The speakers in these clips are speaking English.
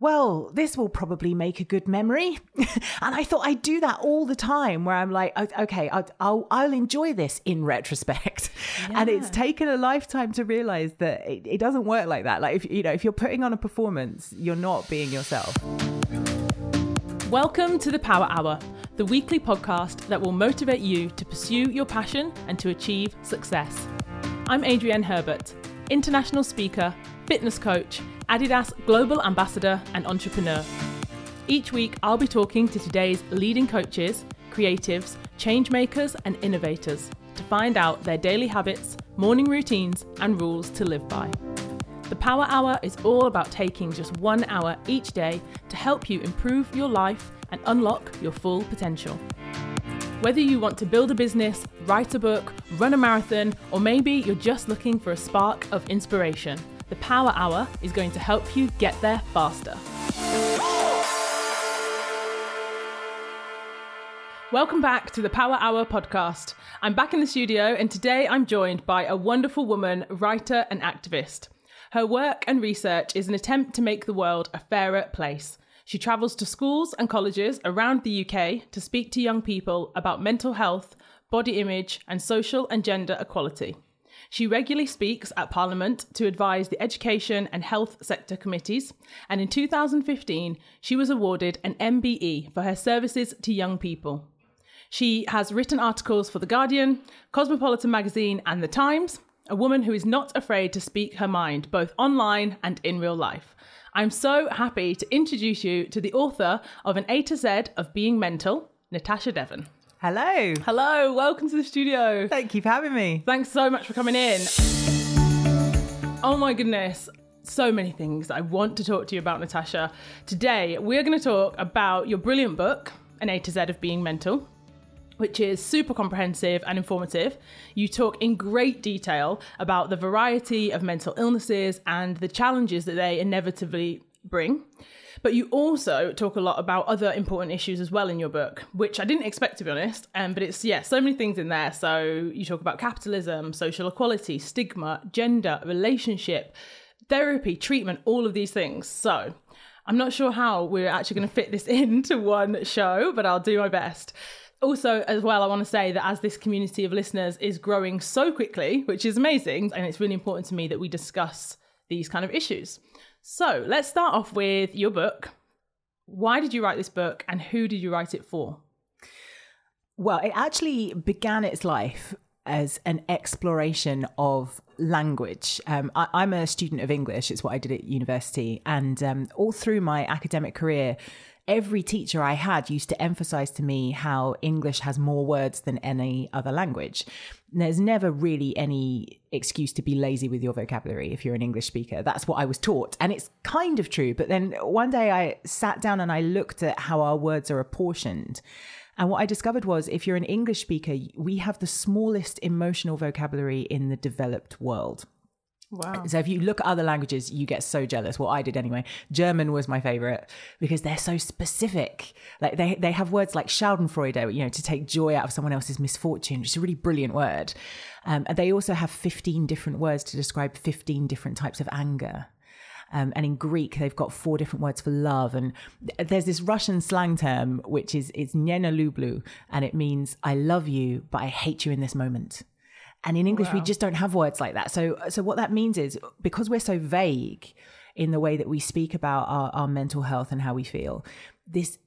well, this will probably make a good memory. and I thought I'd do that all the time where I'm like, okay, I'll, I'll, I'll enjoy this in retrospect. Yeah. And it's taken a lifetime to realize that it, it doesn't work like that. Like, if, you know, if you're putting on a performance, you're not being yourself. Welcome to the Power Hour, the weekly podcast that will motivate you to pursue your passion and to achieve success. I'm Adrienne Herbert, international speaker, fitness coach, Adidas Global Ambassador and Entrepreneur. Each week, I'll be talking to today's leading coaches, creatives, change makers, and innovators to find out their daily habits, morning routines, and rules to live by. The Power Hour is all about taking just one hour each day to help you improve your life and unlock your full potential. Whether you want to build a business, write a book, run a marathon, or maybe you're just looking for a spark of inspiration, the Power Hour is going to help you get there faster. Welcome back to the Power Hour podcast. I'm back in the studio, and today I'm joined by a wonderful woman, writer, and activist. Her work and research is an attempt to make the world a fairer place. She travels to schools and colleges around the UK to speak to young people about mental health, body image, and social and gender equality. She regularly speaks at Parliament to advise the education and health sector committees, and in 2015, she was awarded an MBE for her services to young people. She has written articles for The Guardian, Cosmopolitan magazine, and The Times, a woman who is not afraid to speak her mind, both online and in real life. I'm so happy to introduce you to the author of An A to Z of Being Mental, Natasha Devon. Hello. Hello, welcome to the studio. Thank you for having me. Thanks so much for coming in. Oh my goodness, so many things I want to talk to you about, Natasha. Today, we're going to talk about your brilliant book, An A to Z of Being Mental, which is super comprehensive and informative. You talk in great detail about the variety of mental illnesses and the challenges that they inevitably bring. But you also talk a lot about other important issues as well in your book, which I didn't expect to be honest. Um, but it's yeah, so many things in there. So you talk about capitalism, social equality, stigma, gender, relationship, therapy, treatment, all of these things. So I'm not sure how we're actually going to fit this into one show, but I'll do my best also as well i want to say that as this community of listeners is growing so quickly which is amazing and it's really important to me that we discuss these kind of issues so let's start off with your book. Why did you write this book and who did you write it for? Well, it actually began its life as an exploration of language. Um, I, am a student of English, it's what I did at university. And um, all through my academic career, every teacher I had used to emphasize to me how English has more words than any other language. There's never really any excuse to be lazy with your vocabulary if you're an English speaker. That's what I was taught. And it's kind of true. But then one day I sat down and I looked at how our words are apportioned. And what I discovered was if you're an English speaker, we have the smallest emotional vocabulary in the developed world. Wow. So if you look at other languages, you get so jealous. Well, I did anyway. German was my favorite because they're so specific. Like they, they have words like Schadenfreude, you know, to take joy out of someone else's misfortune, which is a really brilliant word. Um, and they also have 15 different words to describe 15 different types of anger. Um, and in Greek, they've got four different words for love. And there's this Russian slang term, which is it's Nyena Lublu, and it means I love you, but I hate you in this moment. And in English, wow. we just don't have words like that. So, so what that means is because we're so vague in the way that we speak about our, our mental health and how we feel, this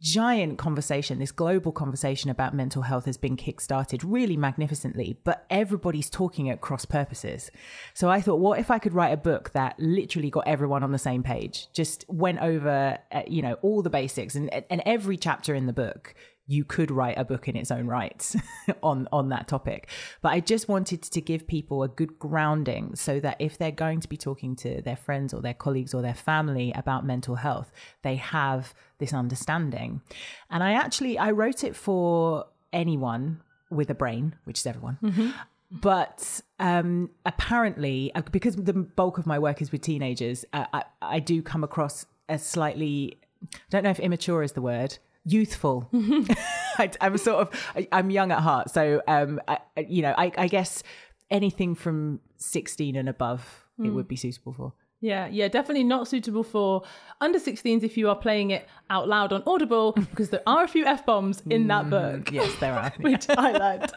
giant conversation, this global conversation about mental health has been kickstarted really magnificently, but everybody's talking at cross purposes. So I thought, what if I could write a book that literally got everyone on the same page, just went over, uh, you know, all the basics and, and every chapter in the book you could write a book in its own right on on that topic. But i just wanted to give people a good grounding so that if they're going to be talking to their friends or their colleagues or their family about mental health they have this understanding. And i actually i wrote it for anyone with a brain which is everyone. Mm-hmm. but um, apparently uh, because the bulk of my work is with teenagers uh, I, I do come across as slightly I don't know if immature is the word youthful. I, am sort of, I, am young at heart. So, um, I, you know, I, I, guess anything from 16 and above, mm. it would be suitable for. Yeah, yeah, definitely not suitable for under 16s if you are playing it out loud on Audible because there are a few f bombs in that book. Yes, there are. which I liked.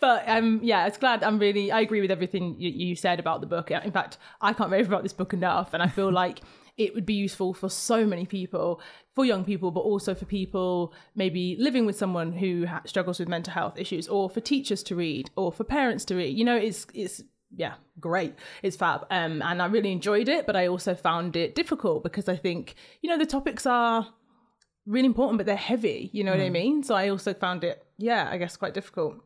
But um, yeah, it's glad. I'm really. I agree with everything you, you said about the book. In fact, I can't rave about this book enough, and I feel like it would be useful for so many people, for young people, but also for people maybe living with someone who ha- struggles with mental health issues, or for teachers to read, or for parents to read. You know, it's it's yeah, great. It's fab. Um, and I really enjoyed it, but I also found it difficult because I think, you know, the topics are really important, but they're heavy. You know mm. what I mean? So I also found it, yeah, I guess quite difficult.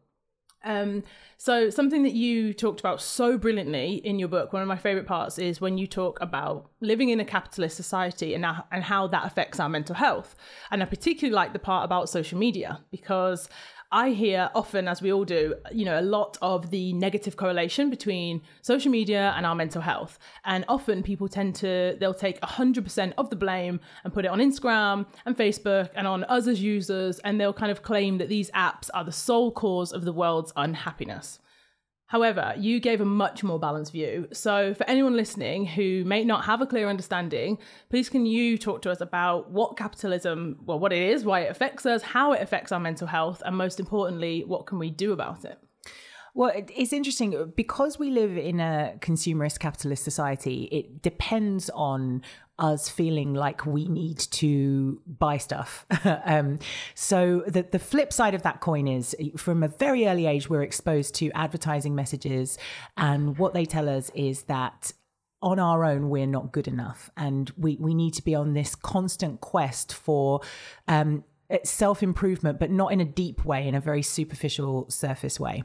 Um, so something that you talked about so brilliantly in your book, one of my favorite parts is when you talk about living in a capitalist society and and how that affects our mental health. And I particularly like the part about social media because I hear often, as we all do, you know, a lot of the negative correlation between social media and our mental health. And often people tend to, they'll take 100% of the blame and put it on Instagram and Facebook and on us as users. And they'll kind of claim that these apps are the sole cause of the world's unhappiness. However, you gave a much more balanced view. So, for anyone listening who may not have a clear understanding, please can you talk to us about what capitalism, well, what it is, why it affects us, how it affects our mental health, and most importantly, what can we do about it? Well, it's interesting because we live in a consumerist capitalist society, it depends on us feeling like we need to buy stuff. um, so the the flip side of that coin is from a very early age we're exposed to advertising messages, and what they tell us is that on our own we're not good enough, and we we need to be on this constant quest for. Um, self improvement, but not in a deep way, in a very superficial surface way.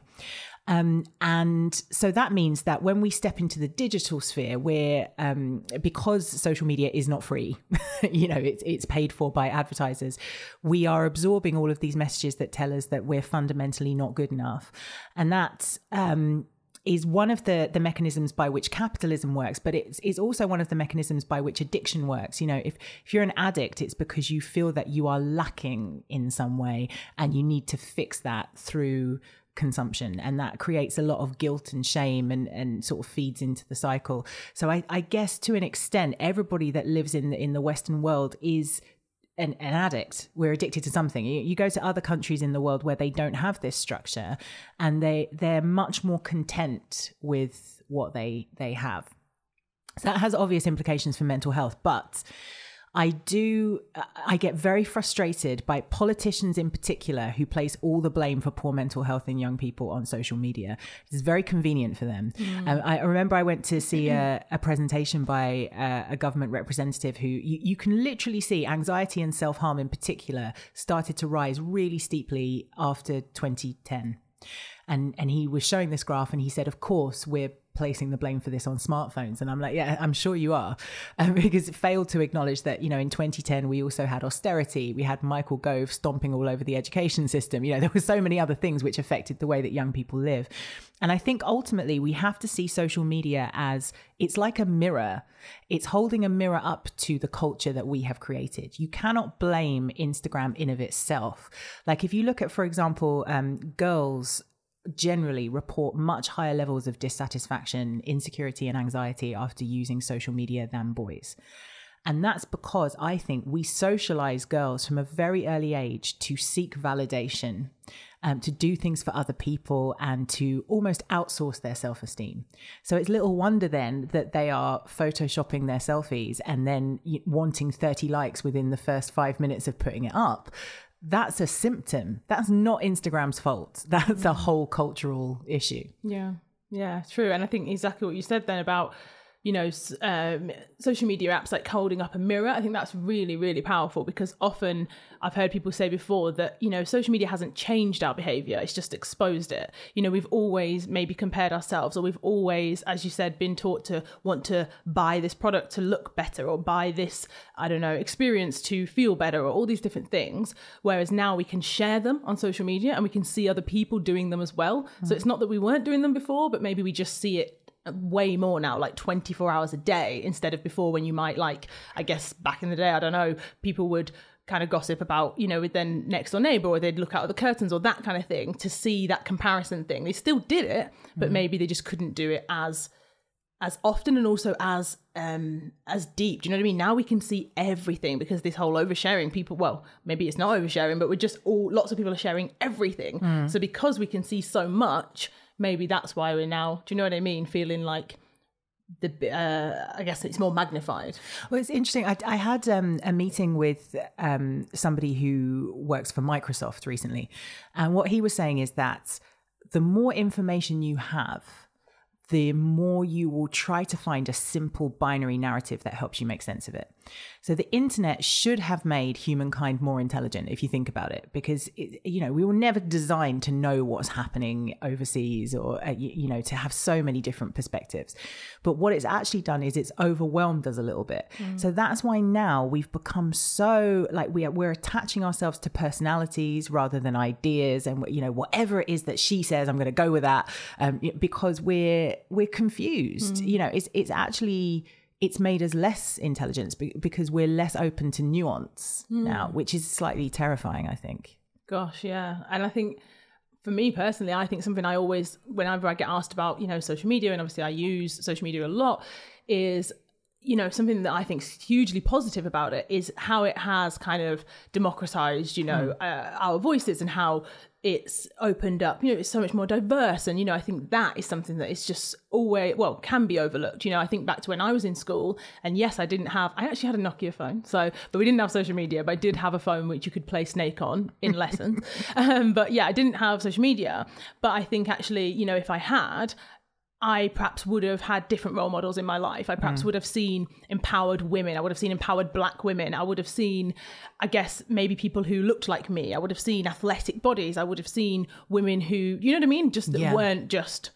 Um, and so that means that when we step into the digital sphere, we're um, because social media is not free, you know, it's it's paid for by advertisers. We are absorbing all of these messages that tell us that we're fundamentally not good enough, and that's um, is one of the the mechanisms by which capitalism works, but it's it's also one of the mechanisms by which addiction works. You know, if if you're an addict, it's because you feel that you are lacking in some way, and you need to fix that through consumption and that creates a lot of guilt and shame and, and sort of feeds into the cycle. So I, I guess to an extent everybody that lives in the, in the western world is an, an addict. We're addicted to something. You, you, go to other countries in the world where they don't have this structure and they they're much more content with what they they have. So that has obvious implications for mental health but I do, I get very frustrated by politicians in particular who place all the blame for poor mental health in young people on social media. It's very convenient for them. Mm. Um, I remember I went to see a, a presentation by a, a, government representative who you, you can literally see anxiety and self harm in particular started to rise really steeply after 2010 and and he was showing this graph and he said of course we're placing the blame for this on smartphones. And i'm like yeah i'm sure you are. Um, because it failed to acknowledge that you know in 2010 we also had austerity. We had michael gove stomping all over the education system. You know there were so many other things which affected the way that young people live. And i think ultimately we have to see social media as it's like a mirror. It's holding a mirror up to the culture that we have created. You cannot blame instagram in of itself. Like if you look at for example um, girls generally report much higher levels of dissatisfaction, insecurity, and anxiety after using social media than boys. And that's because I think we socialize girls from a very early age to seek validation, um, to do things for other people, and to almost outsource their self esteem. So it's little wonder then that they are photoshopping their selfies and then wanting 30 likes within the first five minutes of putting it up that's a symptom. That's not Instagram's fault. That's a mm. whole cultural issue. Yeah. Yeah, true. And I think exactly what you said then about you know, um, social media apps like holding up a mirror. I think that's really, really powerful because often I've heard people say before that, you know, social media hasn't changed our behavior, it's just exposed it. You know, we've always maybe compared ourselves, or we've always, as you said, been taught to want to buy this product to look better, or buy this, I don't know, experience to feel better, or all these different things. Whereas now we can share them on social media and we can see other people doing them as well. Mm. So it's not that we weren't doing them before, but maybe we just see it way more now like 24 hours a day instead of before when you might like i guess back in the day i don't know people would kind of gossip about you know with their next door neighbor or they'd look out of the curtains or that kind of thing to see that comparison thing they still did it but mm. maybe they just couldn't do it as as often and also as um as deep. Do you know what I mean? Now we can see everything because this whole oversharing people well, maybe it's not oversharing, but we're just all lots of people are sharing everything. Hmm. So because we can see so much, maybe that's why we're now, do you know what I mean? Feeling like the uh, I guess it's more magnified. Well, it's interesting. I, I had um, a meeting with um, somebody who works for Microsoft recently, and what he was saying is that the more information you have, the more you will try to find a simple binary narrative that helps you make sense of it. So the internet should have made humankind more intelligent if you think about it because it, you know we were never designed to know what's happening overseas or uh, you, you know to have so many different perspectives. But what it's actually done is it's overwhelmed us a little bit. So that's why now we've become so like we are we're attaching ourselves to personalities rather than ideas and you know whatever it is that she says I'm going to go with that um, because we're we're confused. You know it's it's actually it's made us less intelligent because we're less open to nuance hmm. now, which is slightly terrifying, I think. Gosh, yeah. And I think for me personally, I think something I always, whenever I get asked about, you know, social media, and obviously I use social media a lot, is, you know, something that I think is hugely positive about it is how it has kind of democratized, you know, uh, our voices and how it's opened up, you know, it's so much more diverse. And, you know, I think that is something that is just always, well, can be overlooked. You know, I think back to when I was in school, and yes, I didn't have, I actually had a Nokia phone. So, but we didn't have social media, but I did have a phone which you could play Snake on in lessons. um, but yeah, I didn't have social media. But I think actually, you know, if I had, I perhaps would have had different role models in my life. I perhaps mm. would have seen empowered women. I would have seen empowered black women. I would have seen, I guess, maybe people who looked like me. I would have seen athletic bodies. I would have seen women who, you know what I mean? Just that Yeah. weren't just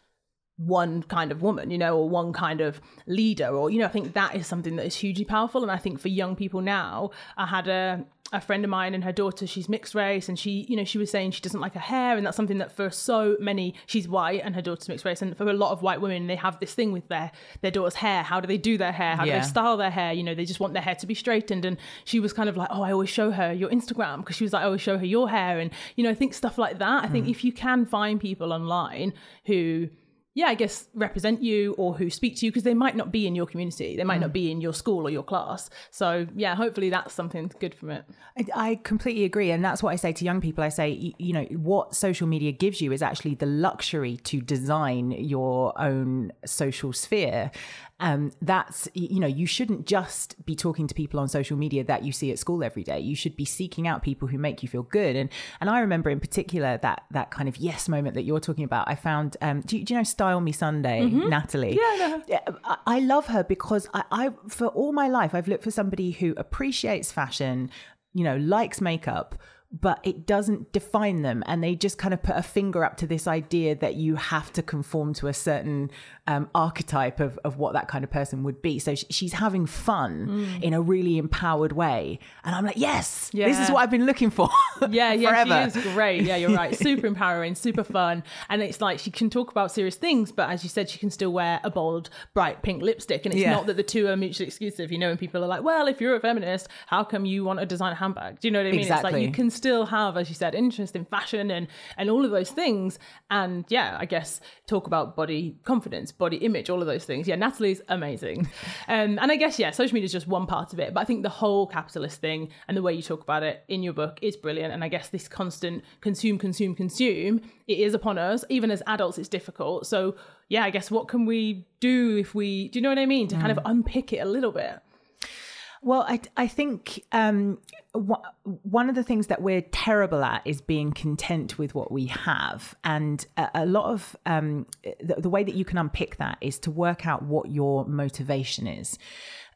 one kind of woman, you know, or one kind of leader, or you know, I think that is something that is hugely powerful. And I think for young people now, I had a a friend of mine and her daughter, she's mixed race, and she, you know, she was saying she doesn't like her hair, and that's something that for so many, she's white and her daughter's mixed race, and for a lot of white women, they have this thing with their their daughter's hair. How do they do their hair? How do they style their hair? You know, they just want their hair to be straightened. And she was kind of like, oh, I always show her your Instagram because she was like, I always show her your hair, and you know, I think stuff like that. I think mm. if you can find people online who yeah, I guess represent you or who speak to you because they might not be in your community. They might not be in your school or your class. So, yeah, hopefully that's something good from it. I, I completely agree. And that's what I say to young people. I say, you know, what social media gives you is actually the luxury to design your own social sphere. Um, that's, you know, you shouldn't just be talking to people on social media that you see at school every day. You should be seeking out people who make you feel good. And, and I remember in particular that, that kind of yes moment that you're talking about. I found, um, do, you, do you know Style Me Sunday, Natalie? Yeah, Yeah, I- I love her because I, I, for all my life, I've looked for somebody who appreciates fashion, you know, likes makeup, but it doesn't define them. And they just kind of put a finger up to this idea that you have to conform to a certain um, archetype of, of what that kind of person would be. So sh- she's having fun in a really empowered way. And I'm like, yes, this is what I've been looking for. Yeah, yeah, she is great. Yeah, you're right. Super empowering, super fun. And it's like she can talk about serious things, but as you said, she can still wear a bold, bright pink lipstick. And it's Yeah. not that the two are mutually exclusive, you know, and people are like, well, if you're a feminist, how come you want a designer handbag? Do you know what I mean? It's Exactly. like you can still have, as you said, interest in fashion and and all of those things. And yeah, I guess talk about body confidence, body image, all of those things. Yeah, Natalie's amazing. Um, and I guess, yeah, social media is just one part of it. But I think the whole capitalist thing and the way you talk about it in your book is brilliant. And I guess this constant consume, consume, consume, it is upon us. Even as adults, it's difficult. So yeah, I guess what can we do if we, do you know what I mean? To kind of unpick it a little bit. Well, I, I think um, one of the things that we're terrible at is being content with what we have. And a, a lot of um, the, the way that you can unpick that is to work out what your motivation is.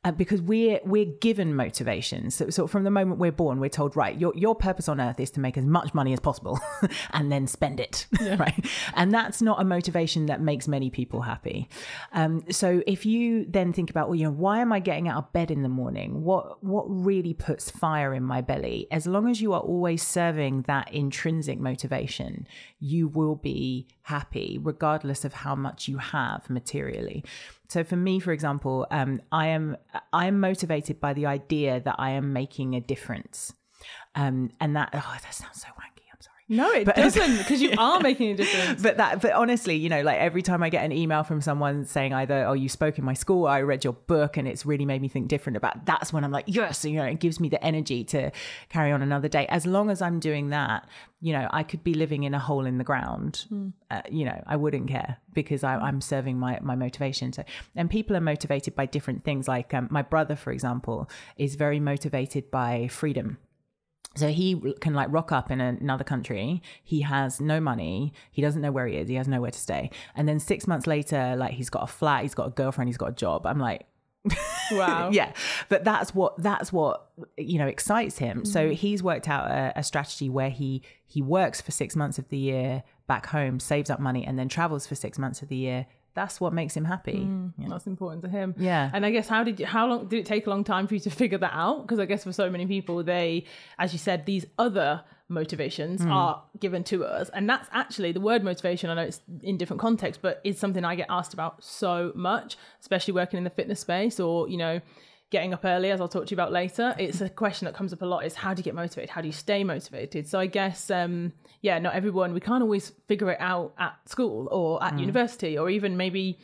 Uh, because we're we're given motivations. So, so from the moment we're born, we're told, right, your your purpose on earth is to make as much money as possible, and then spend it, right? And that's not a motivation that makes many people happy. Um, so if you then think about, well, you know, why am I getting out of bed in the morning? What what really puts fire in my belly? As long as you are always serving that intrinsic motivation, you will be happy, regardless of how much you have materially. So for me, for example, um, I am I am motivated by the idea that I am making a difference, um, and that oh, that sounds so wanky. No, it But- doesn't because you are making a difference. but that but honestly you know like every time i get an email from someone saying either oh you spoke in my school i read your book and it's really made me think different about that's when i'm like yes you know it gives me the energy to carry on another day. As long as i'm doing that you know i could be living in a hole in the ground uh, you know i wouldn't care because I, i'm serving my my motivation. So and people are motivated by different things. Like um, my brother for example is very motivated by freedom so he can like rock up in another country. He has no money. He doesn't know where he is. He has nowhere to stay. And then six months later, like he's got a flat, he's got a girlfriend, he's got a job. I'm like, Wow. yeah. But that's what that's what you know excites him. So mm-hmm. he's worked out a, a strategy where he he works for six months of the year back home, saves up money, and then travels for six months of the year. That's what makes him happy. Yeah. That's important to him. Yeah. And I guess how did you, how long did it take a long time for you to figure that out? Because I guess for so many people, they, as you said, these other motivations Hmm. are given to us. And that's actually the word motivation. I know it's in different contexts, but it's something I get asked about so much, especially working in the fitness space or, you know, getting up early, as I'll talk to you about later. It's a question that comes up a lot is how do you get motivated? How do you stay motivated? So I guess, um, yeah, not everyone, we can't always figure it out at school or at university or even maybe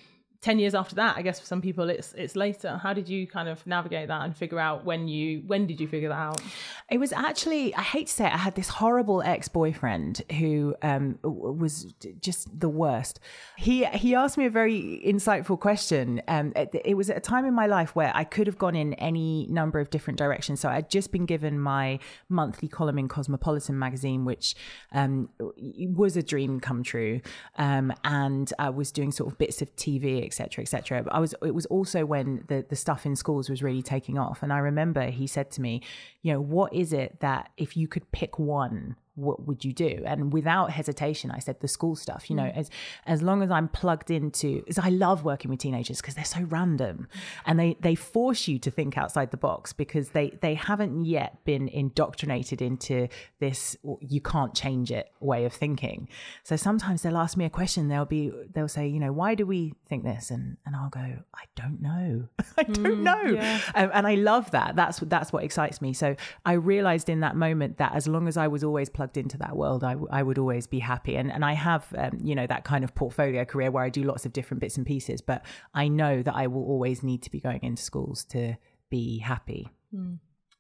10 years after that i guess for some people it's it's later how did you kind of navigate that and figure out when you when did you figure that out It was actually, I hate to say it, I had this horrible ex boyfriend who um, was just the worst. He he asked me a very insightful question. Um, it, it was at a time in my life where I could have gone in any number of different directions. So I'd just been given my monthly column in Cosmopolitan magazine, which um, was a dream come true. Um, and I was doing sort of bits of TV, etc. Etc. But I was. It was also when the the stuff in schools was really taking off. And I remember he said to me, you know, what is it that if you could pick one, what would you do? And without hesitation, I said the school stuff. You know, as as long as I'm plugged into, as I love working with teenagers because they're so random, and they they force you to think outside the box because they they haven't yet been indoctrinated into this you can't change it way of thinking. So sometimes they'll ask me a question. They'll be they'll say, you know, why do we think this? And and I'll go, I don't know. I don't know. yeah. Um, and I love that. That's that's what excites me. So I realized in that moment that as long as I was always plugged into that world, I, w- I would always be happy. And and I have um, you know that kind of portfolio career where I do lots of different bits and pieces. But I know that I will always need to be going into schools to be happy.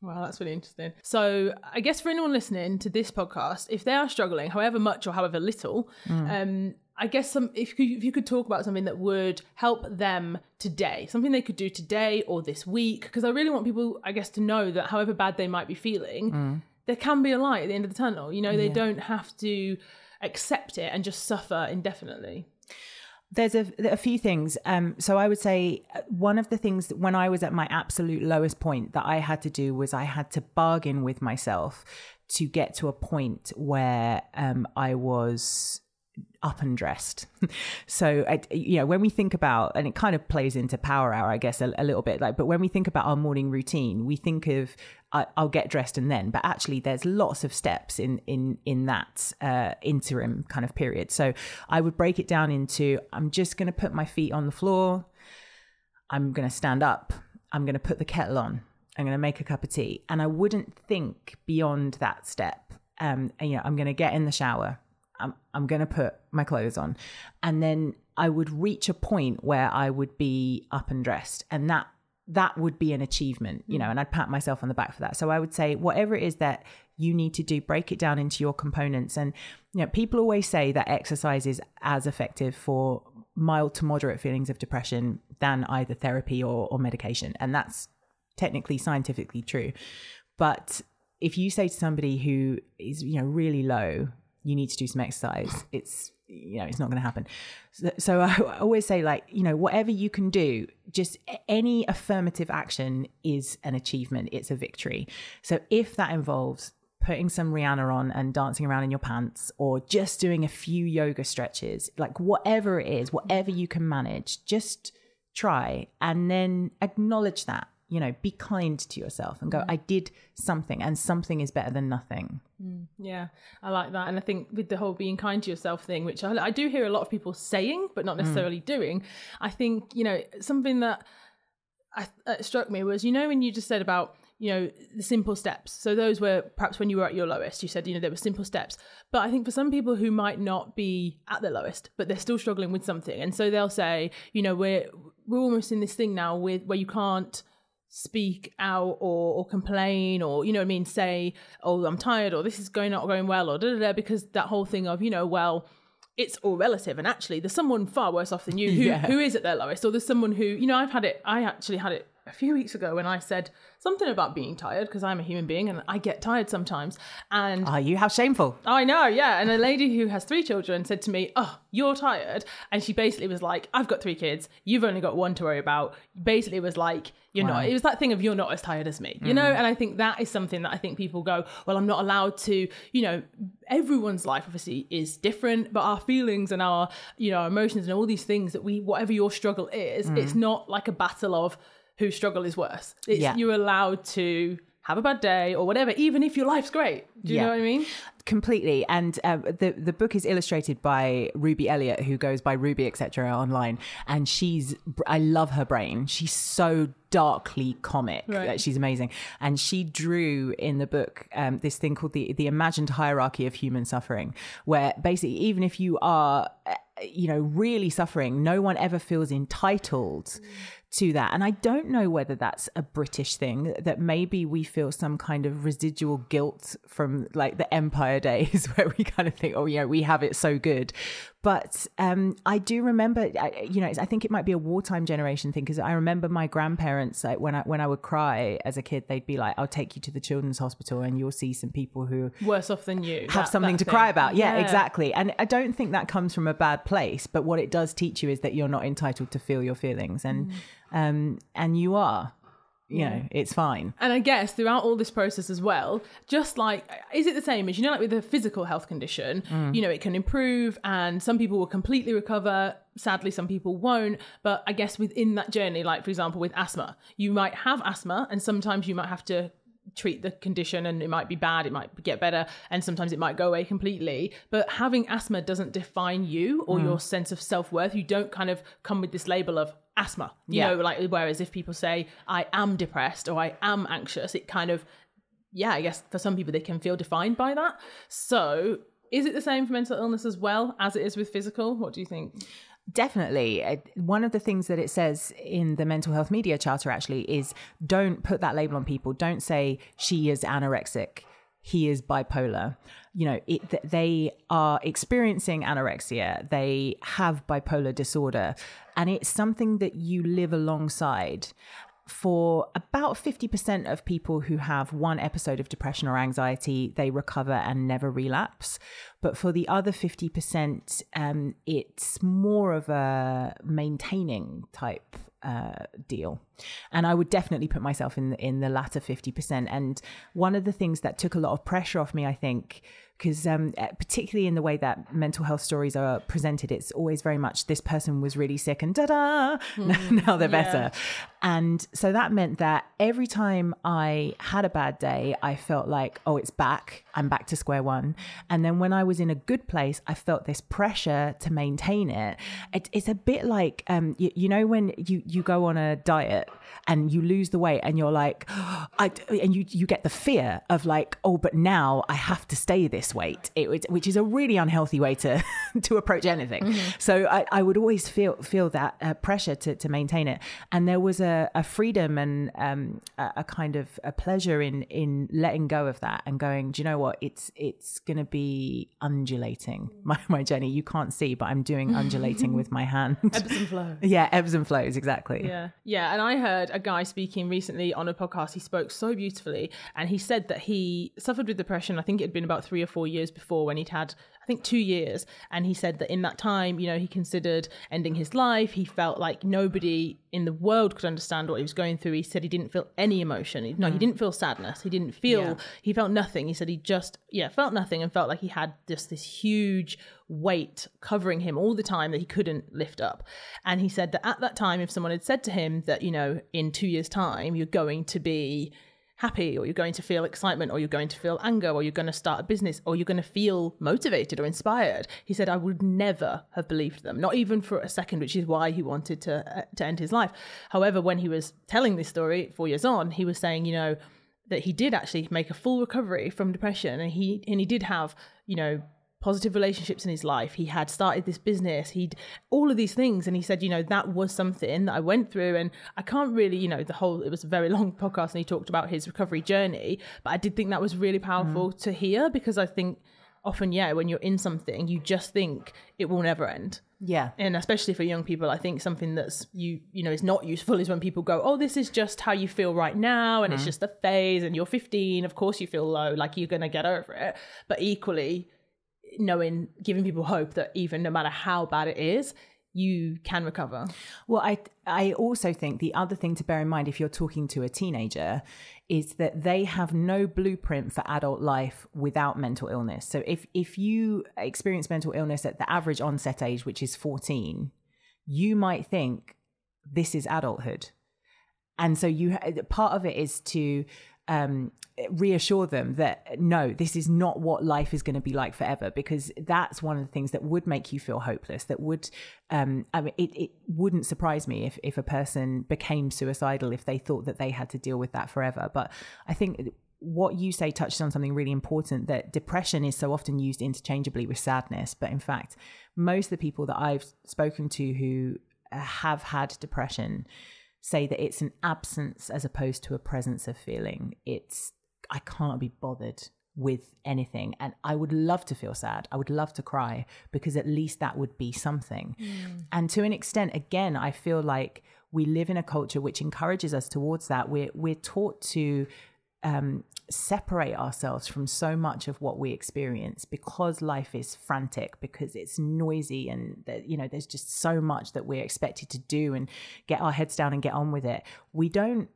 Wow, that's really interesting. So, I guess for anyone listening to this podcast, if they are struggling, however much or however little, um, I guess some if you, if you could talk about something that would help them today, something they could do today or this week, because I really want people, I guess, to know that however bad they might be feeling, there can be a light at the end of the tunnel. You know, they don't have to accept it and just suffer indefinitely. There's a, a few things. Um, so I would say uh, one of the things that when I was at my absolute lowest point that I had to do was I had to bargain with myself to get to a point where um, I was up and dressed. so, you know, when we think about, and it kind of plays into Power Hour, I guess, a, a little bit. Like, but when we think about our morning routine, we think of I, I'll get dressed and then, but actually, there's lots of steps in in in that uh, interim kind of period. So, I would break it down into I'm just going to put my feet on the floor. I'm going to stand up. I'm going to put the kettle on. I'm going to make a cup of tea, and I wouldn't think beyond that step. Um, and, you know, I'm going to get in the shower. I'm, I'm going to put my clothes on. And then I would reach a point where I would be up and dressed. And that that would be an achievement, you mm. know, and I'd pat myself on the back for that. So I would say, whatever it is that you need to do, break it down into your components. And, you know, people always say that exercise is as effective for mild to moderate feelings of depression than either therapy or, or medication. And that's technically scientifically true. But if you say to somebody who is, you know, really low, you need to do some exercise, it's, you know, it's not going to happen. So, so I, I always say, like, you know, whatever you can do, just any affirmative action is an achievement, it's a victory. So if that involves putting some Rihanna on and dancing around in your pants, or just doing a few yoga stretches, like whatever it is, whatever you can manage, just try and then acknowledge that. You know, be kind to yourself and go, mm-hmm. I did something, and something is better than nothing. Yeah, I like that. And I think with the whole being kind to yourself thing, which I, I do hear a lot of people saying, but not necessarily doing, I think, you know, something that I, uh, struck me was, you know, when you just said about you know, the simple steps. So those were perhaps when you were at your lowest, you said, you know, there were simple steps. But I think for some people who might not be at their lowest, but they're still struggling with something, and so they'll say, you know, we're we're almost in this thing now with where you can't speak out or, or complain or you know what I mean say oh I'm tired or this is going not going well or da da da because that whole thing of you know well it's all relative and actually there's someone far worse off than you who, Yeah. who is at their lowest or there's someone who you know I've had it I actually had it a few weeks ago when I said something about being tired because I'm a human being and I get tired sometimes and Are you? How shameful. I know, yeah. And a lady who has three children said to me, Oh, you're tired. And she basically was like, I've got three kids. You've only got one to worry about. Basically, was like, You're Wow. not. It was that thing of, You're not as tired as me, you mm. know? And I think that is something that I think people go, Well, I'm not allowed to, you know, everyone's life obviously is different, but our feelings and our, you know, emotions and all these things that we, whatever your struggle is, it's mm. not like a battle of whose struggle is worse. It's, Yeah. You're allowed to have a bad day or whatever, even if your life's great. Do you Yeah. know what I mean? completely and um, the the book is illustrated by Ruby Elliott who goes by Ruby etc online and she's I love her brain she's so darkly comic Right. She's amazing and she drew in the book um, this thing called the the imagined hierarchy of human suffering where basically even if you are uh, you know really suffering no one ever feels entitled to that. And I don't know whether that's a British thing, that maybe we feel some kind of residual guilt from like the Empire days where we kind of think, oh, yeah, we have it so good. But um, I do remember, I- you know, I think it might be a wartime generation thing because I remember my grandparents, like when I when I would cry as a kid, they'd be like, "I'll take you to the children's hospital, and you'll see some people who worse off than you. have that- something that to thing. cry about. Yeah, exactly. And I don't think that comes from a bad place, but what it does teach you is that you're not entitled to feel your feelings, and um, and you are. You know, it's fine. And I guess throughout all this process as well, just like, is it the same as, you know, like with a physical health condition, Mm. you know, it can improve and some people will completely recover. Sadly, some people won't. But I guess within that journey, like for example, with asthma, you might have asthma and sometimes you might have to treat the condition and it might be bad, it might get better, and sometimes it might go away completely. But having asthma doesn't define you or Mm. your sense of self worth. You don't kind of come with this label of asthma, you Yeah. know, like whereas if people say, I am depressed or I am anxious, it kind of, yeah, I guess for some people they can feel defined by that. So is it the same for mental illness as well as it is with physical? What do you think? Definitely. Uh, One of the things that it says in the mental health media charter actually is don't put that label on people. Don't say she is anorexic, he is bipolar. You know, it, th- they are experiencing anorexia, they have bipolar disorder, and it's something that you live alongside. For about 50% of people who have one episode of depression or anxiety, they recover and never relapse. But for the other 50%, um, it's more of a maintaining type uh, deal. And I would definitely put myself in the, in the latter 50%. And one of the things that took a lot of pressure off me, I think, because um, uh, particularly in the way that mental health stories are presented, it's always very much this person was really sick and da da, now they're better. And so that meant that every time I had a bad day, I felt like, oh, it's back. I'm back to square one. And then when I was in a good place, I felt this pressure to maintain it. it it's a bit like, um, you, you know, when you, you go on a diet and you lose the weight and you're like, I, and you, you get the fear of like, oh, but now I have to stay this weight, it, it- which is a really unhealthy way to, to approach anything. So I, I would always feel, feel that uh, pressure to, to maintain it. And there was a, a freedom and um, a, a kind of a pleasure in, in letting go of that and going, do you know what? It's, it's going to be undulating. My, my journey, you can't see, but I'm doing undulating with my hand. Ebbs and flows. yeah, ebbs and flows, exactly. Yeah. Yeah. And I heard a guy speaking recently on a podcast. He spoke so beautifully. And he said that he suffered with depression. I think it had been about three or four years before when he'd had, I think, two years. And he said that in that time, you know, he considered ending his life. He felt like nobody in the world could understand what he was going through. He said he didn't feel any emotion. He- No, he mm. didn't feel sadness. He didn't feel, Yeah. he felt nothing. He said he just, yeah, felt nothing and felt like he had just this huge weight covering him all the time that he couldn't lift up. And he said that at that time, if someone had said to him that, you know, in two years' time, you're going to be happy or you're going to feel excitement or you're going to feel anger or you're going to start a business or you're going to feel motivated or inspired. He said i would never have believed them not even for a second which is why he wanted to uh, to end his life. However when he was telling this story 4 years on he was saying you know that he did actually make a full recovery from depression and he and he did have you know positive relationships in his life. He had started this business. He'd all of these things. And he said you know that was something that i went through. And i can't really you know the whole it was a very long podcast and he talked about his recovery journey but i did think that was really powerful mm. to hear because i think often yeah when you're in something you just think it will never end. Yeah. And especially for young people i think something that's you you know is not useful is when people go oh this is just how you feel right now and mm. it's just a phase and you're 15 of course you feel low. Like you're gonna get over it. But equally knowing giving people hope that even no matter how bad it is you can recover. Well, I I also think the other thing to bear in mind if you're talking to a teenager is that they have no blueprint for adult life without mental illness. So if if you experience mental illness at the average onset age, which is 14, you might think this is adulthood. And so you part of it is to um, reassure them that no, this is not what life is going to be like forever, because that's one of the things that would make you feel hopeless. That would, um, I mean, it, it wouldn't surprise me if if a person became suicidal if they thought that they had to deal with that forever. But I think what you say touches on something really important that depression is so often used interchangeably with sadness, but in fact, most of the people that I've spoken to who have had depression say that it's an absence as opposed to a presence of feeling. It's, I can't be bothered with anything. And I would love to feel sad. I would love to cry because at least that would be something. Mm. And to an extent, again, I feel like we live in a culture which encourages us towards that. We're, we're taught to um, separate ourselves from so much of what we experience because life is frantic because it's noisy and that you know there's just so much that we're expected to do and get our heads down and get on with it we don't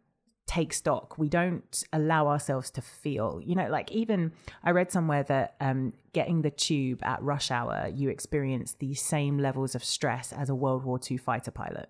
take stock we don't allow ourselves to feel you know like even i read somewhere that um, getting the tube at rush hour you experience the same levels of stress as a world war ii fighter pilot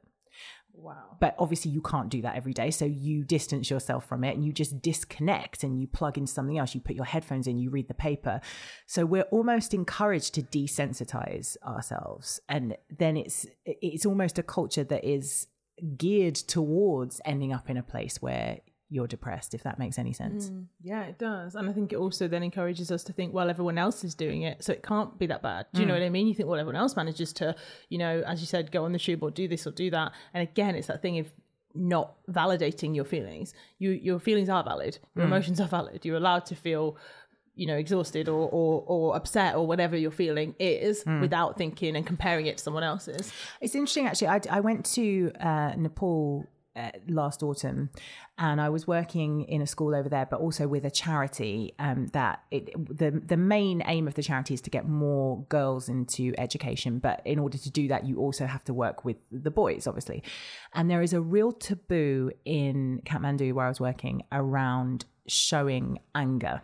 Wow. But obviously, you can't do that every day. So you distance yourself from it and you just disconnect and you plug into something else. You put your headphones in, you read the paper. So we're almost encouraged to desensitize ourselves. And then it's, it's almost a culture that is geared towards ending up in a place where you're depressed, if that makes any sense. Mm, yeah, it does. And I think it also then encourages us to think, well, everyone else is doing it, so it can't be that bad. Do you mm. know what I mean? You think, well, everyone else manages to, you know, as you said, go on the tube or do this or do that. And again, it's that thing of not validating your feelings. You your feelings are valid. Your mm. emotions are valid. You're allowed to feel you know exhausted or, or or upset or whatever you're feeling is mm. without thinking and comparing it to someone else's it's interesting actually i, I went to uh, nepal uh, last autumn, and I was working in a school over there, but also with a charity. Um, that it, the the main aim of the charity is to get more girls into education, but in order to do that, you also have to work with the boys, obviously. And there is a real taboo in Kathmandu where I was working around showing anger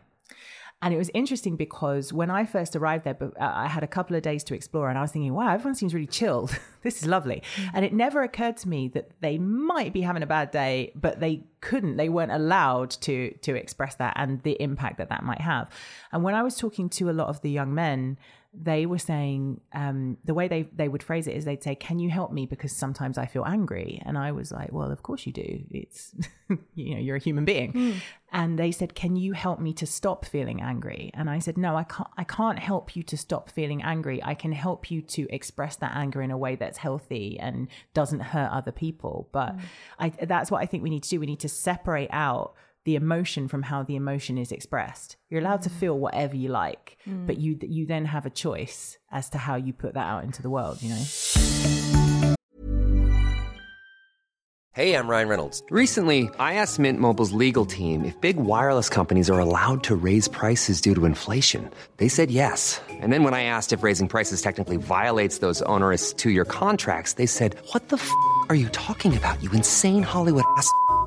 and it was interesting because when I first arrived there, uh, I had a couple of days to explore and I was thinking, wow, everyone seems really chilled. this is lovely. Mm-hmm. And it never occurred to me that they might be having a bad day, but they couldn't, they weren't allowed to, to express that and the impact that that might have. And when I was talking to a lot of the young men, they were saying um, the way they they would phrase it is they'd say, "Can you help me because sometimes I feel angry?" And I was like, "Well, of course you do. It's you know you're a human being." Mm. And they said, "Can you help me to stop feeling angry?" And I said, "No, I can't. I can't help you to stop feeling angry. I can help you to express that anger in a way that's healthy and doesn't hurt other people. But mm. I, that's what I think we need to do. We need to separate out." The emotion from how the emotion is expressed. You're allowed mm. to feel whatever you like, mm. but you you then have a choice as to how you put that out into the world, you know. Hey, I'm Ryan Reynolds. Recently, I asked Mint Mobile's legal team if big wireless companies are allowed to raise prices due to inflation. They said yes. And then when I asked if raising prices technically violates those onerous 2-year contracts, they said, "What the f- are you talking about? You insane Hollywood ass."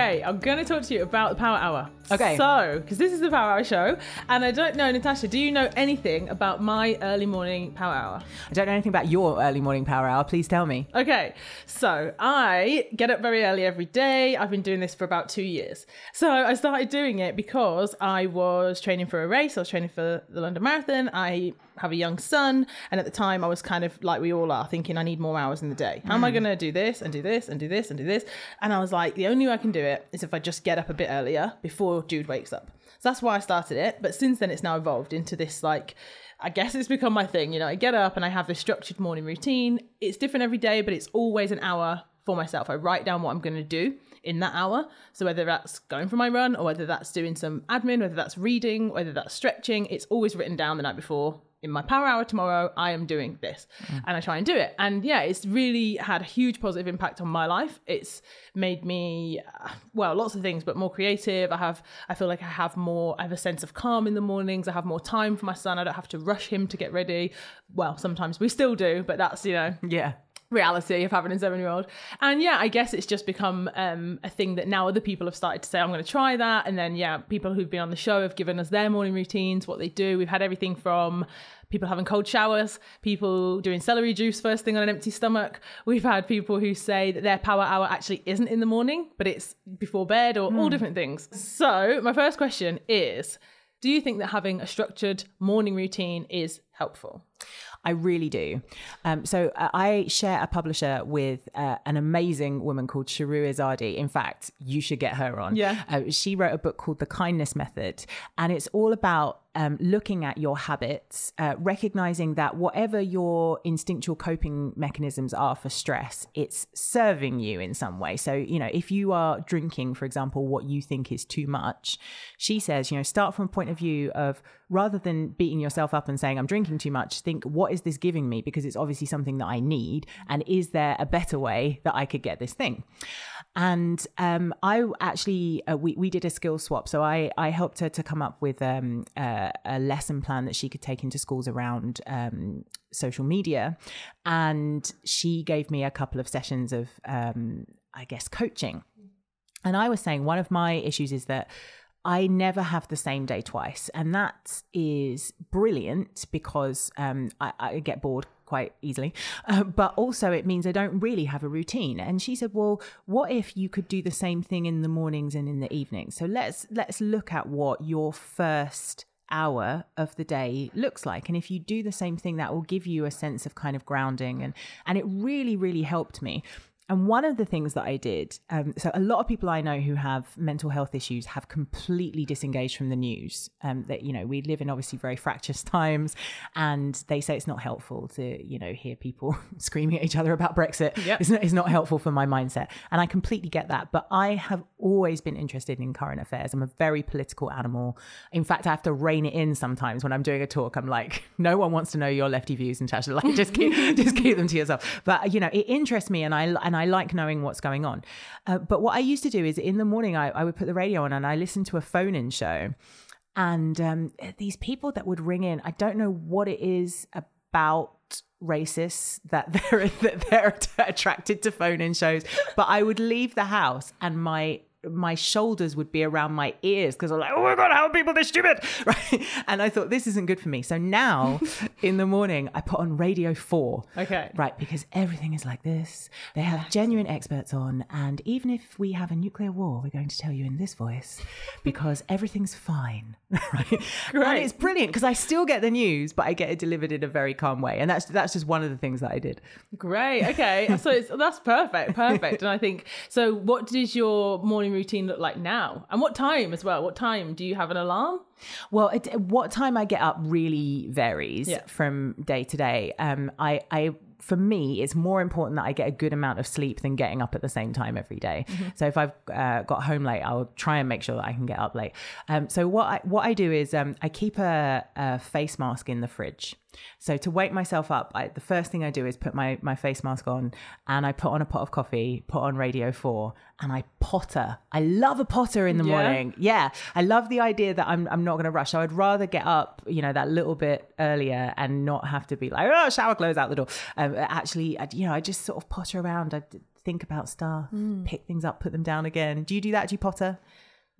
Okay, I'm going to talk to you about the Power Hour. Okay. So, because this is the Power Hour show, and I don't know, Natasha, do you know anything about my early morning Power Hour? I don't know anything about your early morning power hour. Please tell me. Okay, so I get up very early every day. I've been doing this for about two years. So I started doing it because I was training for a race. I was training for the London Marathon. I have a young son, and at the time I was kind of like we all are, thinking I need more hours in the day. How am I hmm. going to do this and do this and do this and do this? And I was like, the only way I can do it is if I just get up a bit earlier before Jude wakes up. So that's why I started it. But since then, it's now evolved into this like. I guess it's become my thing. You know, I get up and I have this structured morning routine. It's different every day, but it's always an hour for myself. I write down what I'm going to do in that hour. So whether that's going for my run or whether that's doing some admin, whether that's reading, whether that's stretching, it's always written down the night before. In my power hour tomorrow, I am doing this. And I try and do it. And yeah, it's really had a huge positive impact on my life. It's made me, uh, well, lots of things, but more creative. I have, I feel like I have more, I have a sense of calm in the mornings. I have more time for my son. I don't have to rush him to get ready. Well, sometimes we still do, but that's, you know, Yeah. Reality of having a seven year old. And yeah, I guess it's just become um, a thing that now other people have started to say, I'm going to try that. And then, yeah, people who've been on the show have given us their morning routines, what they do. We've had everything from people having cold showers, people doing celery juice first thing on an empty stomach. We've had people who say that their power hour actually isn't in the morning, but it's before bed or all different things. So, my first question is Do you think that having a structured morning routine is helpful? I really do. Um, so uh, I share a publisher with uh, an amazing woman called Shahroo Izadi. In fact, you should get her on. Yeah. Uh, she wrote a book called The Kindness Method, and it's all about um, looking at your habits, uh, recognizing that whatever your instinctual coping mechanisms are for stress, it's serving you in some way. So, you know, if you are drinking, for example, what you think is too much, she says, you know, start from a point of view of rather than beating yourself up and saying, I'm drinking too much, think, what is this giving me? Because it's obviously something that I need. And is there a better way that I could get this thing? And um, I actually, uh, we, we did a skill swap. So I, I helped her to come up with um, uh, a lesson plan that she could take into schools around um, social media. And she gave me a couple of sessions of, um, I guess, coaching. And I was saying one of my issues is that I never have the same day twice. And that is brilliant because um, I, I get bored quite easily. Uh, but also, it means I don't really have a routine. And she said, "Well, what if you could do the same thing in the mornings and in the evenings? So let's let's look at what your first." Hour of the day looks like. And if you do the same thing that will give you a sense of kind of grounding. And and it really really helped me and one of the things that I did, um, so a lot of people I know who have mental health issues have completely disengaged from the news. Um, that you know we live in obviously very fractious times, and they say it's not helpful to you know hear people screaming at each other about Brexit. Yep. It's, not, it's not helpful for my mindset, and I completely get that. But I have always been interested in current affairs. I'm a very political animal. In fact, I have to rein it in sometimes when I'm doing a talk. I'm like, no one wants to know your lefty views, Natasha. Like, just keep just keep them to yourself. But you know, it interests me, and I and I like knowing what's going on. Uh, but what I used to do is in the morning, I, I would put the radio on and I listened to a phone in show. And um, these people that would ring in, I don't know what it is about racists that they're that they're attracted to phone in shows, but I would leave the house and my my shoulders would be around my ears because I'm like, oh my god, how are people this stupid? Right. And I thought this isn't good for me. So now in the morning I put on Radio 4. Okay. Right, because everything is like this. They have genuine experts on, and even if we have a nuclear war, we're going to tell you in this voice because everything's fine. right. Great. And it's brilliant because I still get the news, but I get it delivered in a very calm way. And that's that's just one of the things that I did. Great. Okay. so it's, that's perfect. Perfect. And I think so. What does your morning routine look like now? And what time as well? What time do you have an alarm? Well, it, what time I get up really varies Yeah. from day to day. Um, I, I, for me, it's more important that I get a good amount of sleep than getting up at the same time every day. So if I've uh, got home late, I'll try and make sure that I can get up late. Um, so what I what I do is um, I keep a, a face mask in the fridge. So to wake myself up, I, the first thing I do is put my, my face mask on and I put on a pot of coffee, put on Radio 4, and I potter. I love a potter in the Yeah? morning. Yeah. I love the idea that I'm, I'm not going to rush. I would rather get up, you know, that little bit earlier and not have to be like, oh, shower clothes out the door. Um, actually, I, you know, I just sort of potter around. I think about stuff, pick things up, put them down again. Do you do that? Do you potter?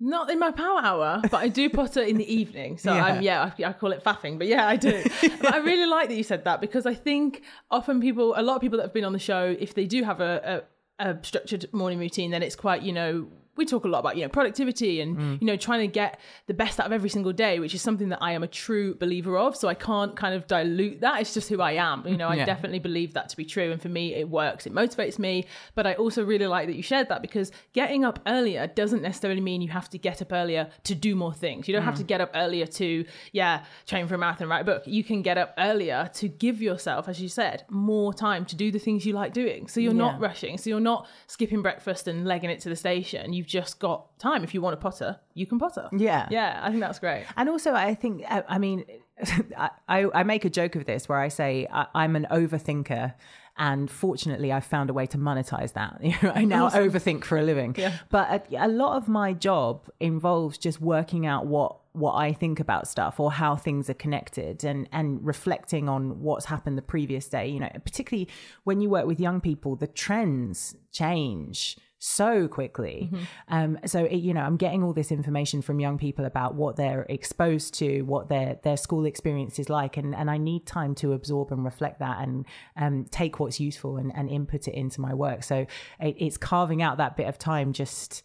Not in my power hour, but I do potter in the evening. So um, Yeah. I'm yeah, I, I call it faffing, but yeah, I do. but I really like that you said that because I think often people, a lot of people that have been on the show, if they do have a, a, a structured morning routine, then it's quite you know. We talk a lot about you know productivity and Mm. you know trying to get the best out of every single day, which is something that I am a true believer of. So I can't kind of dilute that. It's just who I am. You know, I Yeah. definitely believe that to be true, and for me, it works. It motivates me. But I also really like that you shared that because getting up earlier doesn't necessarily mean you have to get up earlier to do more things. You don't have to get up earlier to, yeah, train for a marathon, write a book. You can get up earlier to give yourself, as you said, more time to do the things you like doing. So you're not rushing. So you're not skipping breakfast and legging it to the station. You've just got time. If you want to potter, you can potter. Yeah. Yeah, I think that's great. And also, I think, I, I mean, I, I make a joke of this where I say I, I'm an overthinker. And fortunately, I've found a way to monetize that. You know, I now overthink for a living. Yeah. But a, a lot of my job involves just working out what what I think about stuff or how things are connected and and reflecting on what's happened the previous day. You know, particularly when you work with young people, the trends change so quickly. Um, so it, you know, I'm getting all this information from young people about what they're exposed to, what their their school experience is like, and and I need time to absorb and reflect that and um, take what's useful and, and input it into my work. So it, it's carving out that bit of time just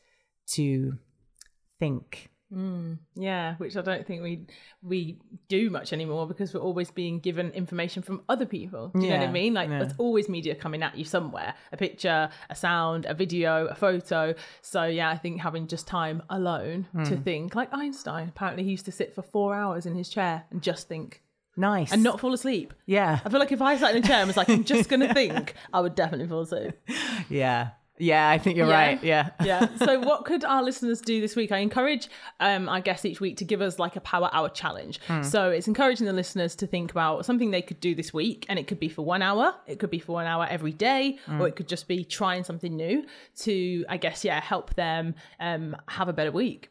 to think. Yeah, which I don't think we we do much anymore because we're always being given information from other people. Do you know what I mean? Like yeah. there's always media coming at you somewhere. A picture, a sound, a video, a photo. So yeah, I think having just time alone Hmm. to think, like Einstein, apparently he used to sit for four hours in his chair and just think Nice. and not fall asleep. Yeah. I feel like if I sat in a chair and was like, I'm just gonna think, I would definitely fall asleep. Yeah. Yeah, I think you're Yeah. right. Yeah. yeah. So, what could our listeners do this week? I encourage, um, I guess, each week to give us like a power hour challenge. So, it's encouraging the listeners to think about something they could do this week, and it could be for one hour, it could be for one hour every day, or it could just be trying something new to, I guess, yeah, help them um, have a better week.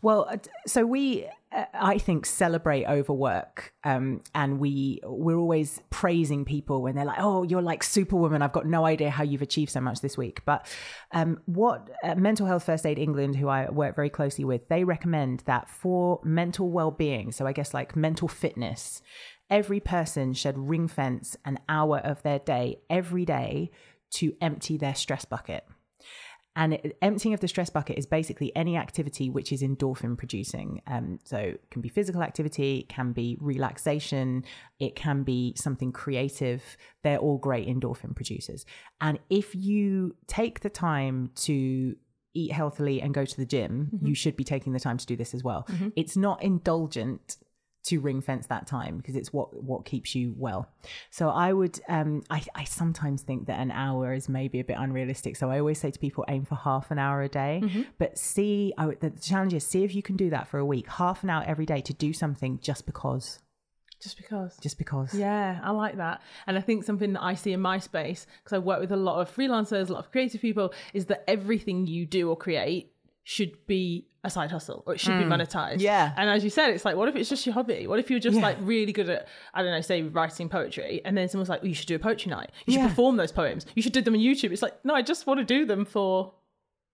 Well, uh, so we, uh, I think, celebrate overwork, um, and we we're always praising people when they're like, "Oh, you're like superwoman." I've got no idea how you've achieved so much this week. But um, what uh, Mental Health First Aid England, who I work very closely with, they recommend that for mental well-being, so I guess like mental fitness, every person should ring fence an hour of their day every day to empty their stress bucket. And it, emptying of the stress bucket is basically any activity which is endorphin producing. Um, so it can be physical activity, it can be relaxation, it can be something creative. They're all great endorphin producers. And if you take the time to eat healthily and go to the gym, you should be taking the time to do this as well. It's not indulgent to ring fence that time because it's what what keeps you well. So I would um I, I sometimes think that an hour is maybe a bit unrealistic. So I always say to people aim for half an hour a day. But see I would, the challenge is see if you can do that for a week, half an hour every day to do something just because. Just because. Just because. Yeah, I like that. And I think something that I see in my space, because I work with a lot of freelancers, a lot of creative people, is that everything you do or create should be a side hustle or it should be hmm. monetized. Yeah. And as you said, it's like, what if it's just your hobby? What if you're just like really good at, I don't know, say writing poetry, and then someone's like, oh, you should do a poetry night. You should Yeah. perform those poems. You should do them on YouTube. It's like, no, I just want to do them for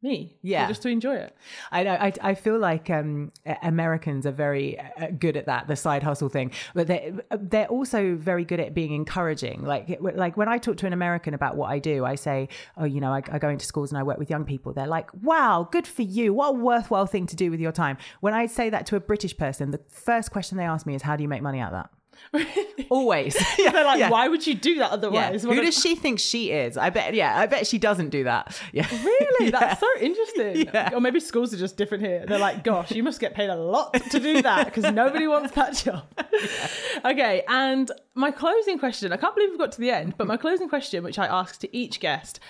me. Yeah. just to enjoy it. I know. I, I feel like um, Americans are very uh, good at that, the side hustle thing. But they they're also very good at being encouraging. Like like when I talk to an American about what I do, I say, oh, you know, I, I go into schools and I work with young people. They're like, wow, good for you. What a worthwhile thing to do with your time. When I say that to a British person, the first question they ask me is, how do you make money out of that? Always. yeah, They're like, yeah. why would you do that Yeah. otherwise? Who does she think she is? I bet. Yeah, I bet she doesn't do that. Yeah. Really? That's so interesting. Yeah. Or maybe schools are just different here. They're like, gosh, you must get paid a lot to do that because nobody wants that job. Okay, and my closing question I can't believe we've got to the end, but my closing question, which I ask to each guest,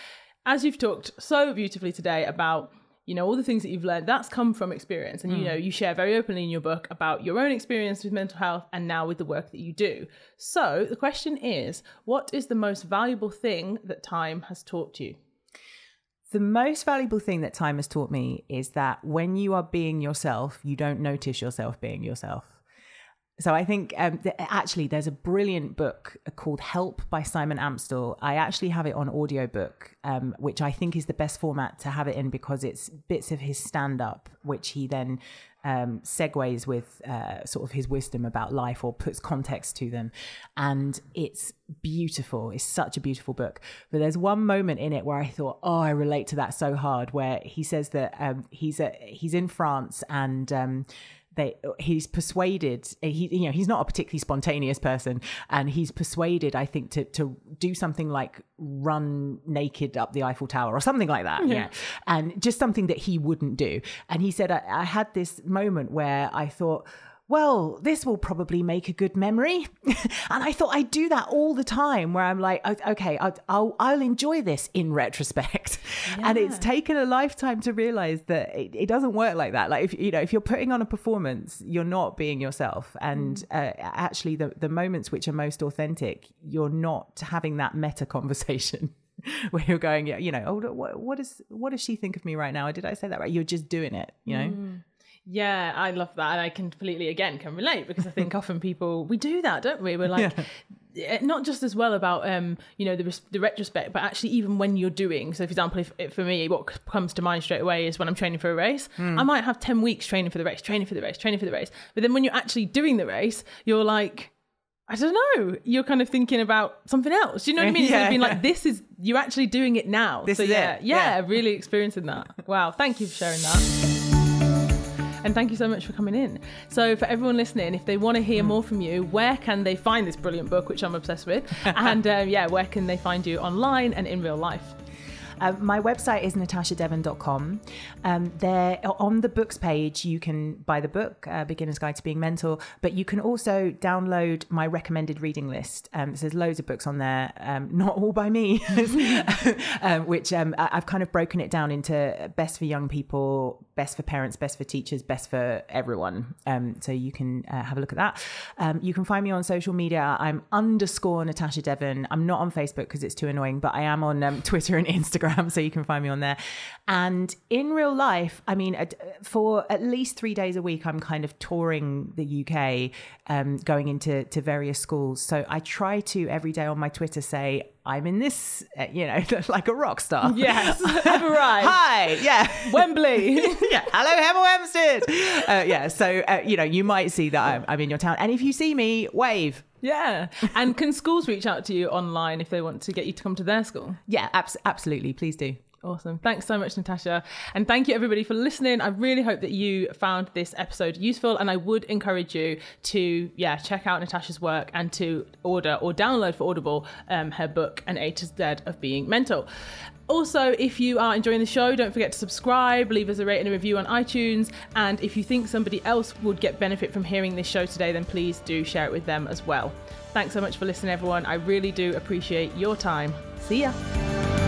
as you've talked so beautifully today about you know all the things that you've learned that's come from experience. And you hmm. know you share very openly in your book about your own experience with mental health and now with the work that you do. So the question is what is the most valuable thing that time has taught you? The most valuable thing that time has taught me is that when you are being yourself, you don't notice yourself being yourself. So I think um, th- actually there's a brilliant book called Help by Simon Amstell. I actually have it on audiobook, um, which I think is the best format to have it in because it's bits of his stand up, which he then um, segues with uh, sort of his wisdom about life or puts context to them. And it's beautiful. It's such a beautiful book. But there's one moment in it where I thought, oh, I relate to that so hard, where he says that um, he's a, he's in France and um, they he's persuaded he you know he's not a particularly spontaneous person and he's persuaded i think to to do something like run naked up the eiffel tower or something like that yeah, and just something that he wouldn't do. And he said I, I had this moment where i thought well, this will probably make a good memory. and I thought I'd do that all the time where I'm like, okay, I'll, I'll, I'll enjoy this in retrospect. And it's taken a lifetime to realize that it, it doesn't work like that. Like, if, you know, if you're putting on a performance, you're not being yourself. And uh, actually, the, the moments which are most authentic, you're not having that meta conversation. Where you're going, yeah, you know, oh, what, what is what does she think of me right now? Did I say that right? You're just doing it, you know. Yeah, I love that. And I completely, again, can relate because I think often people, we do that, don't we? We're like, eh, not just as well about, um, you know, the, the retrospect, but actually even when you're doing. So, for example, if, if for me, what comes to mind straight away is when I'm training for a race, I might have 10 weeks training for the race, training for the race, training for the race. But then when you're actually doing the race, you're like, I don't know. You're kind of thinking about something else. Do you know what I mean? Instead Yeah, of being like, this is you're actually doing it now. This so is yeah, it. yeah, Yeah. really experiencing that. Wow, thank you for sharing that. And thank you so much for coming in. So, for everyone listening, if they want to hear more from you, where can they find this brilliant book, which I'm obsessed with? and uh, yeah, where can they find you online and in real life? Um, my website is natashadevon.com. Um, there on the books page, you can buy the book, uh, Beginner's Guide to Being Mental, but you can also download my recommended reading list. Um, so there's loads of books on there, um, not all by me, um, which um, I've kind of broken it down into best for young people, best for parents, best for teachers, best for everyone. Um, so you can uh, have a look at that. Um, you can find me on social media. I'm underscore Natasha Devon. I'm not on Facebook because it's too annoying, but I am on um, Twitter and Instagram, so you can find me on there. And in real life, I mean, for at least three days a week, I'm kind of touring the UK, um, going into to various schools. So I try to every day on my Twitter say, I'm in this, uh, you know, like a rock star. Yes, arrived. Hi, yeah. Wembley. yeah. Hello, Hemel Hempstead. Uh, yeah. So, uh, you know, you might see that I'm, I'm in your town. And if you see me, wave. Yeah. And can schools reach out to you online if they want to get you to come to their school? Yeah, abs- absolutely. Please do. Awesome. Thanks so much, Natasha. And thank you, everybody, for listening. I really hope that you found this episode useful. And I would encourage you to, yeah, check out Natasha's work and to order or download for Audible um, her book, An A to Z of Being Mental. Also, if you are enjoying the show, don't forget to subscribe, leave us a rate and a review on iTunes. And if you think somebody else would get benefit from hearing this show today, then please do share it with them as well. Thanks so much for listening, everyone. I really do appreciate your time. See ya.